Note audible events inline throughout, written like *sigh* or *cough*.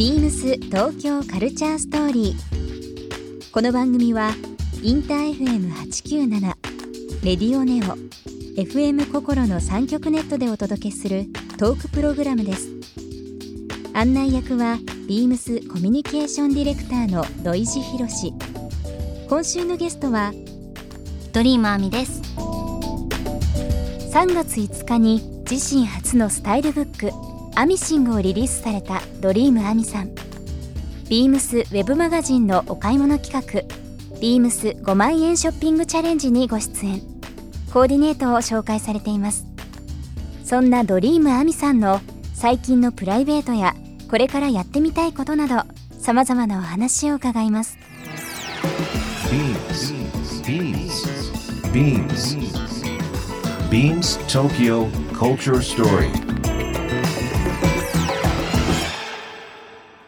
ビームス東京カルチャーストーリー。この番組はインター FM897 レディオネオ FM 心の三極ネットでお届けするトークプログラムです。案内役はビームスコミュニケーションディレクターの土井博志。今週のゲストはドリームアミです3月5日に自身初のスタイルブック「アミシング」をリリースされたドリームアミさんビームスウェブマガジンのお買い物企画「ビームス5万円ショッピングチャレンジ」にご出演コーディネートを紹介されていますそんなドリームアミさんの最近のプライベートやこれからやってみたいことなどさまざまなお話を伺います Beams. Beams. Beams Tokyo Culture Story.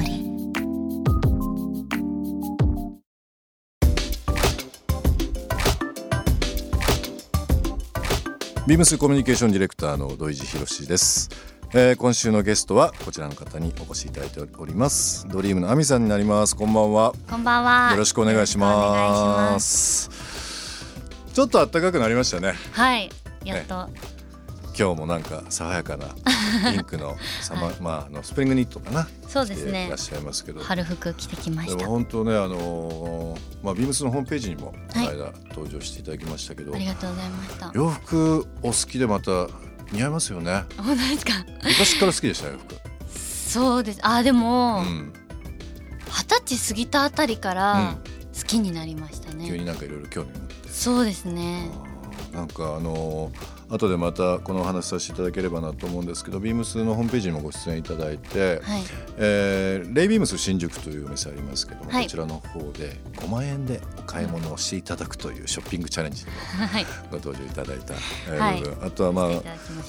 リービームスコミュニケーションディレクターの土井博志です、えー今週のゲストはこちらの方にお越しいただいております。ドリームのアミさんになります。こんばんは。こんばんは。よろしくお願いしまます。ちょっと暖かくなりましたね。はい。やっと、今日もなんか爽やかなピンクの *laughs* サマ、まああのスプリングニットかなそうですね。いらっしゃいますけど。春服着てきまでもした本当ねあのーまあビームスのホームページにもこはい。の間登場していただきましたけど、ありがとうございました。洋服お好きでまた似合いますよね。本当ですか？昔から好きでした洋服。そうです。あでもうん。二十、歳過ぎたあたりから好きになりましたね、急になんかいろいろ興味持って。そうですね。なんかあのー後でまたこのお話しさせていただければなと思うんですけどビームスのホームページにもご出演いただいて、はい。えーレイビームス新宿というお店ありますけども、はい。こちらの方で5万円でお買い物をしていただくというショッピングチャレンジご登場いただいた、えーはい。部分。あとはまあ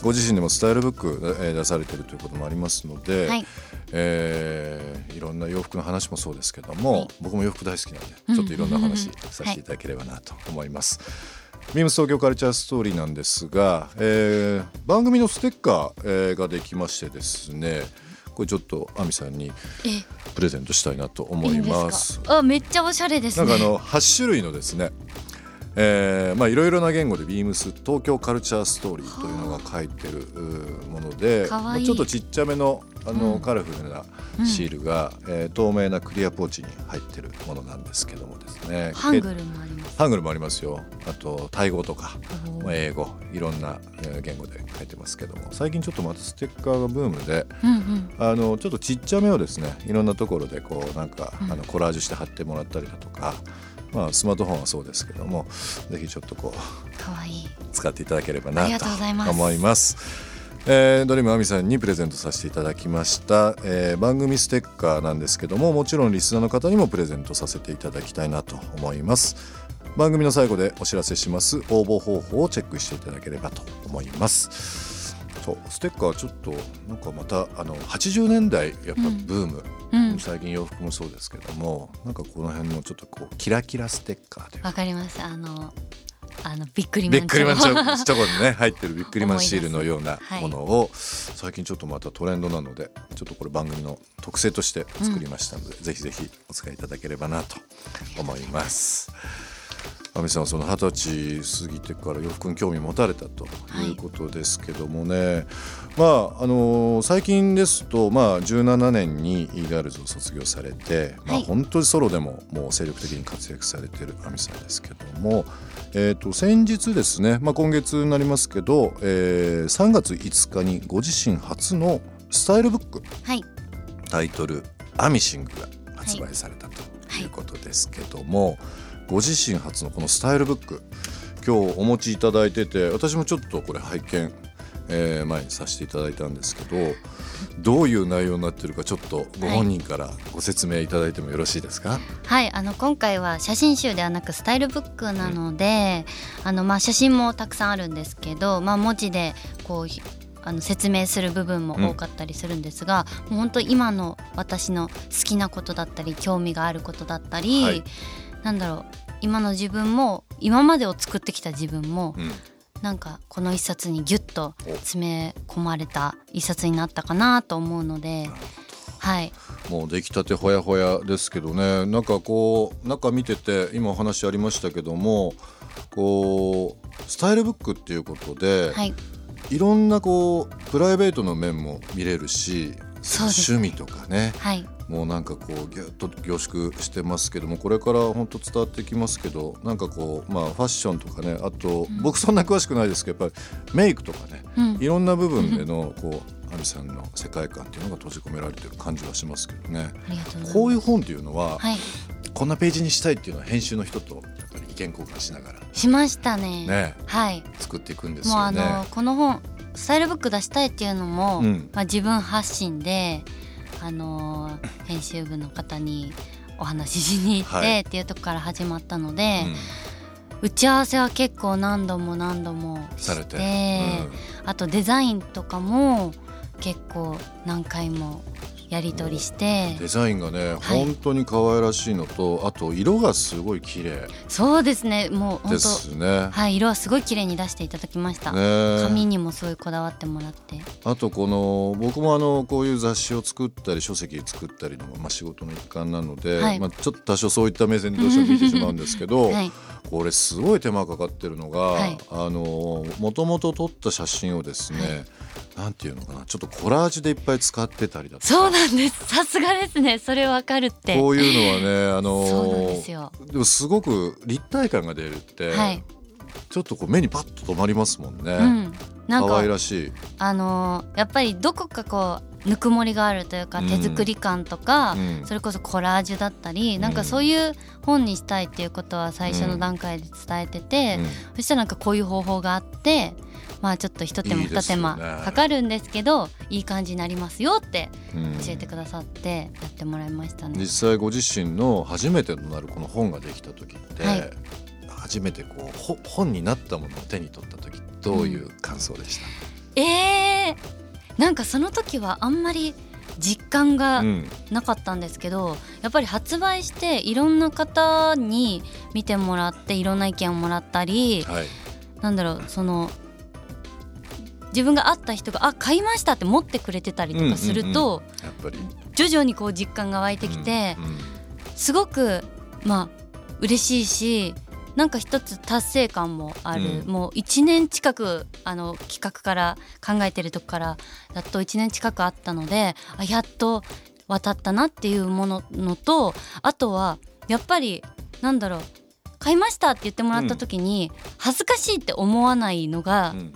ご自身でもスタイルブック、えー出されているということもありますので、はい。えーいろんな洋服の話もそうですけども、はい。僕も洋服大好きなんでうん。ちょっといろんな話させていただければなと思います。ビームス東京カルチャーストーリーなんですが、えー番組のステッカー、えーができましてですねこれちょっと亜美さんにえプレゼントしたいなと思います。あめっちゃおしゃれですね。なんかあの8種類のですねえーまあいろいろな言語でビームス東京カルチャーストーリーというのが書いてるものでかわいい。まあちょっとちっちゃめのあの、うん。カラフルなシールが、えー透明なクリアポーチに入ってるものなんですけどもですね。ハングルもあります。ハングルもありますよ。あとタイ語とか英語いろんなえー言語で書いてますけども。最近ちょっとまたステッカーがブームでうんうん。あのちょっとちっちゃめをですねいろんなところでこうなんか、うん。あのコラージュして貼ってもらったりだとか、まあ、スマートフォンはそうですけどもぜひちょっとこうかわいい。使っていただければなと思います。えードリームアミさんにプレゼントさせていただきました、えー番組ステッカーなんですけどももちろんリスナーの方にもプレゼントさせていただきたいなと思います。番組の最後でお知らせします。応募方法をチェックしていただければと思いますそう。ステッカーちょっとなんかまたあの80年代やっぱブーム、うん。最近洋服もそうですけどもなんかこの辺のちょっとこうキラキラステッカーというか。わかります。あのあのびっくりマンビックリマンチチョョチョコにね *laughs* 入ってるビックリマンシールのようなはい。ものを最近ちょっとまたトレンドなのでちょっとこれ番組の特製として作りましたので、ぜひぜひお使いいただければなと思います。亜美さんはその二十歳過ぎてから洋服に興味持たれたということですけどもね、まああの最近ですと、まあ、17年に e ガールズを卒業されて、まあ、はい。本当にソロでももう精力的に活躍されてる亜美さんですけども、えー、と先日ですね、まあ、今月になりますけど、えー3月5日にご自身初のスタイルブックはい。タイトル「アミシング」が発売されたということですけども、ご自身初のこのスタイルブック。今日お持ちいただいてて私もちょっとこれ拝見えー前にさせていただいたんですけどどういう内容になってるかちょっとご本人からご説明いただいてもよろしいですか、はいあの今回は写真集ではなくスタイルブックなので、あのまあ写真もたくさんあるんですけど、まあ、文字でこうひあの説明する部分も多かったりするんですが、もう本当今の私の好きなことだったり興味があることだったり、はいなんだろう。今の自分も今までを作ってきた自分も、うん。なんかこの一冊にギュッと詰め込まれた一冊になったかなと思うので、はい、もう出来たてほやほやですけどね。なんかこう中見てて今お話ありましたけどもこうスタイルブックっていうことで、はい、いろんなこうプライベートの面も見れるしそうです。趣味とかね。はい、もうなんかこうギュッと凝縮してますけどもこれから本当伝わってきますけどなんかこうまあファッションとかねあと、僕そんな詳しくないですけどやっぱりメイクとかねうん。いろんな部分でのこう亜美さんの世界観っていうのが閉じ込められてる感じはしますけどね。こういう本っていうのは、はい、こんなページにしたいっていうのは編集の人とやっぱり意見交換しながらしましたね。ねはい、作っていくんですもうあよね。のこの本スタイルブック出したいっていうのも、うん。まあ自分発信であのー編集部の方にお話ししに行っはい。てっていうとこから始まったので、うん。打ち合わせは結構何度も何度もしてて、あとデザインとかも結構何回もやり取りして。デザインがね、はい。本当に可愛らしいのとあと色がすごい綺麗。そうですね。もう本ですね。当はい色はすごい綺麗に出していただきました、ね紙にもすごいこだわってもらって。あとこの僕もあのこういう雑誌を作ったり書籍作ったりの、まあ、仕事の一環なので、はい。まあ、ちょっと多少そういった目線でどうしても見てしまうんですけど、*laughs* はい。これすごい手間かかってるのが、はい。あのもともと撮った写真をですね、なんていうのかなちょっとコラージュでいっぱい使ってたりだとか。そうなんです。さすがですね。それわかるって。こういうのはねあのそうなんでもすごく立体感が出るって、はい。ちょっとこう目にパッと止まりますもんね。うん。なん可愛からしい。あのーやっぱりどこかこうぬくもりがあるというかうん。手作り感とか、うん。それこそコラージュだったり、なんかそういう本にしたいっていうことは最初の段階で伝えてて、うん。そしたらなんかこういう方法があってまあちょっと一手間二手間かかるんですけどいい感じになりますよってうん。教えてくださってやってもらいましたね。実際ご自身の初めてとなるこの本ができた時って、はい。初めてこうほ本になったものを手に取った時どういう感想でした、えー、なんかその時はあんまり実感がうん。なかったんですけどやっぱり発売していろんな方に見てもらっていろんな意見をもらったりはい。なんだろうその自分が会った人が「あ買いました」って持ってくれてたりとかすると、徐々にこう実感が湧いてきて、うんうん。すごくまあ嬉しいしなんか一つ達成感もある、うん。もう1年近くあの企画から考えてるとこからやっと1年近くあったのであやっと渡ったなっていうもののとあとはやっぱりなんだろう買いましたって言ってもらった時に、恥ずかしいって思わないのが、うん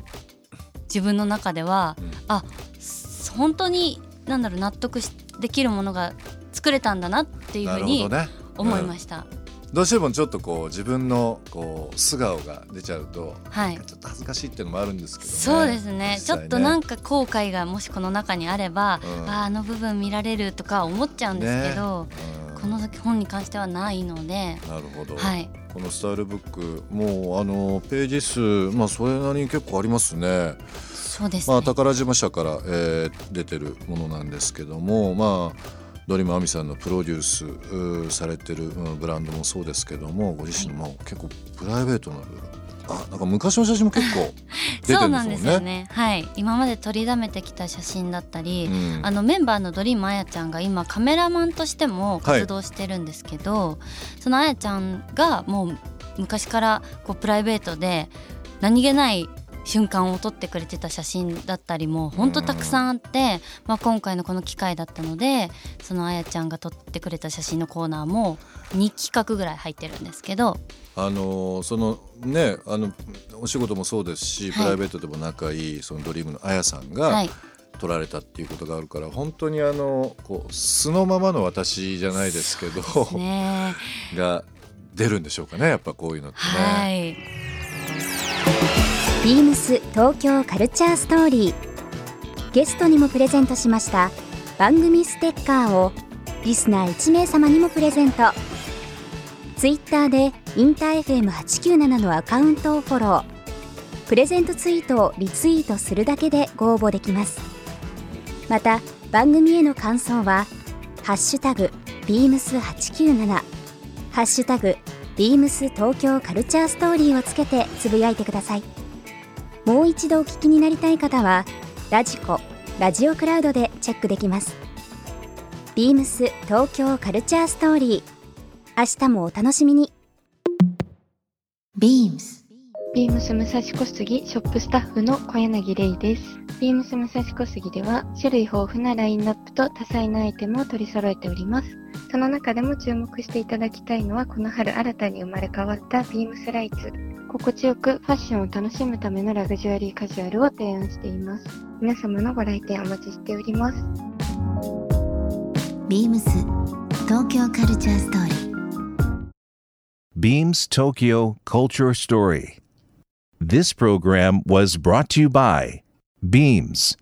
自分の中では、うん。あす本当になんだろう納得しできるものが作れたんだなっていうなふうに思いました。どうしてもちょっとこう自分のこう素顔が出ちゃうと、はい。ちょっと恥ずかしいっていうのもあるんですけどね。そうですね。実際ちょっとなんか後悔がもしこの中にあれば、うん。あーあの部分見られるとか思っちゃうんですけど、うんこの本に関してはないので、なるほど、はい。このスタイルブックもうあのページ数まあそれなりに結構ありますね。そうですね、まあ宝島社から、えー出てるものなんですけどもまあドリームアミさんのプロデュースされてる、うんブランドもそうですけどもご自身のも結構プライベートな部分あなんか昔の写真も結構 *laughs* 出てそうるんなんですよですもんね。ねはい。今まで取りだめてきた写真だったり、うん。あのメンバーのドリームあやちゃんが今カメラマンとしても活動してるんですけど、そのあやちゃんがもう昔からこうプライベートで何気ない瞬間を撮ってくれてた写真だったりも本当たくさんあって、まあ、今回のこの機会だったのでそのあやちゃんが撮ってくれた写真のコーナーも2企画ぐらい入ってるんですけど。あのそのねあのお仕事もそうですし、はい。プライベートでも仲いいそのドリームのあやさんが、はい。撮られたっていうことがあるから本当にあのこう素のままの私じゃないですけどね。*laughs* が出るんでしょうかねやっぱこういうのってね。はいビームス東京カルチャーストーリー。ゲストにもプレゼントしました。番組ステッカーをリスナー1名様にもプレゼント。ツイッターでインター FM897 のアカウントをフォロー。プレゼントツイートをリツイートするだけでご応募できます。また番組への感想は「ハッシュタグビームス897」「ハッシュタグビームス東京カルチャーストーリー」をつけてつぶやいてください。もう一度お聞きになりたい方はラジコラジオクラウドでチェックできますビームス東京カルチャーストーリー明日もお楽しみに beams ビームス武蔵小杉ショップスタッフの小柳玲です。ビームス武蔵小杉では種類豊富なラインナップと多彩なアイテムを取り揃えております。その中でも注目していただきたいのはこの春新たに生まれ変わったビームスライツ。心地よくファッションを楽しむためのラグジュアリーカジュアルを提案しています。皆様のご来店お待ちしております。ビームス東京カルチャーストーリー Beams Tokyo Culture Story. This program was brought to you by Beams.